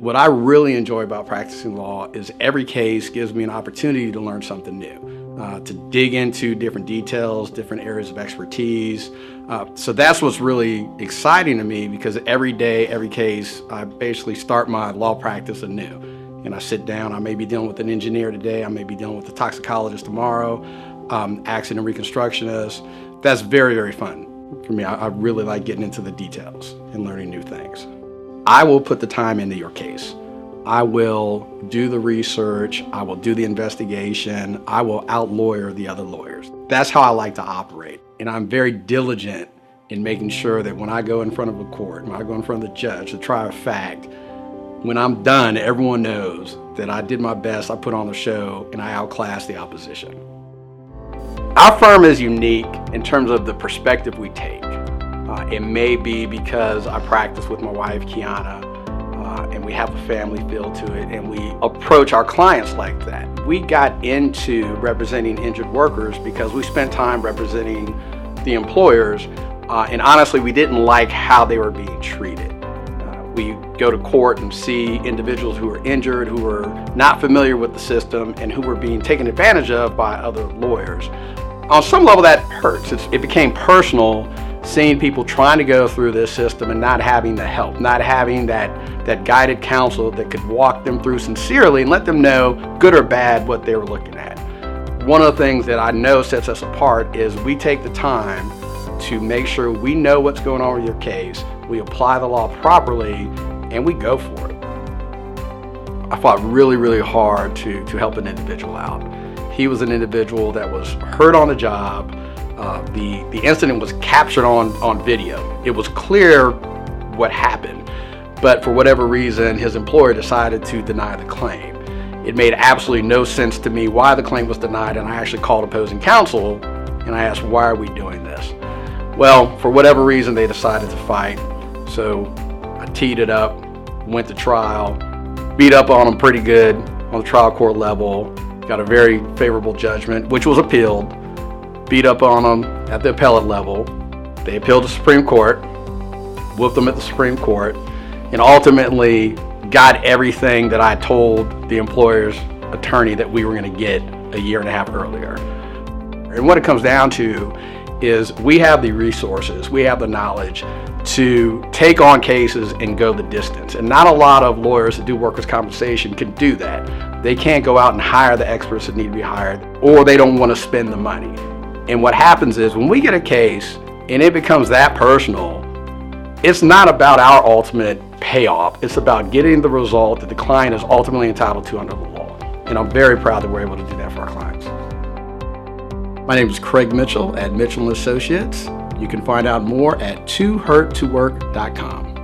What I really enjoy about practicing law is every case gives me an opportunity to learn something new, uh, to dig into different details, different areas of expertise. Uh, so that's what's really exciting to me because every day, every case, I basically start my law practice anew. And I sit down, I may be dealing with an engineer today, I may be dealing with a toxicologist tomorrow, um, accident reconstructionist. That's very, very fun for me. I, I really like getting into the details and learning new things. I will put the time into your case. I will do the research, I will do the investigation, I will outlawyer the other lawyers. That's how I like to operate. And I'm very diligent in making sure that when I go in front of a court, when I go in front of the judge to try a fact, when I'm done, everyone knows that I did my best, I put on the show, and I outclassed the opposition. Our firm is unique in terms of the perspective we take. Uh, it may be because I practice with my wife, Kiana, uh, and we have a family feel to it, and we approach our clients like that. We got into representing injured workers because we spent time representing the employers, uh, and honestly, we didn't like how they were being treated. Uh, we go to court and see individuals who are injured, who are not familiar with the system, and who were being taken advantage of by other lawyers. On some level, that hurts. It's, it became personal seeing people trying to go through this system and not having the help, not having that, that guided counsel that could walk them through sincerely and let them know, good or bad, what they were looking at. One of the things that I know sets us apart is we take the time to make sure we know what's going on with your case, we apply the law properly, and we go for it. I fought really, really hard to, to help an individual out. He was an individual that was hurt on the job, uh, the, the incident was captured on, on video. It was clear what happened, but for whatever reason, his employer decided to deny the claim. It made absolutely no sense to me why the claim was denied, and I actually called opposing counsel and I asked, Why are we doing this? Well, for whatever reason, they decided to fight. So I teed it up, went to trial, beat up on them pretty good on the trial court level, got a very favorable judgment, which was appealed beat up on them at the appellate level. They appealed to the Supreme Court, whooped them at the Supreme Court, and ultimately got everything that I told the employer's attorney that we were going to get a year and a half earlier. And what it comes down to is we have the resources, we have the knowledge to take on cases and go the distance. And not a lot of lawyers that do workers' compensation can do that. They can't go out and hire the experts that need to be hired, or they don't want to spend the money. And what happens is when we get a case and it becomes that personal, it's not about our ultimate payoff. It's about getting the result that the client is ultimately entitled to under the law. And I'm very proud that we're able to do that for our clients. My name is Craig Mitchell at Mitchell & Associates. You can find out more at toohurttowork.com.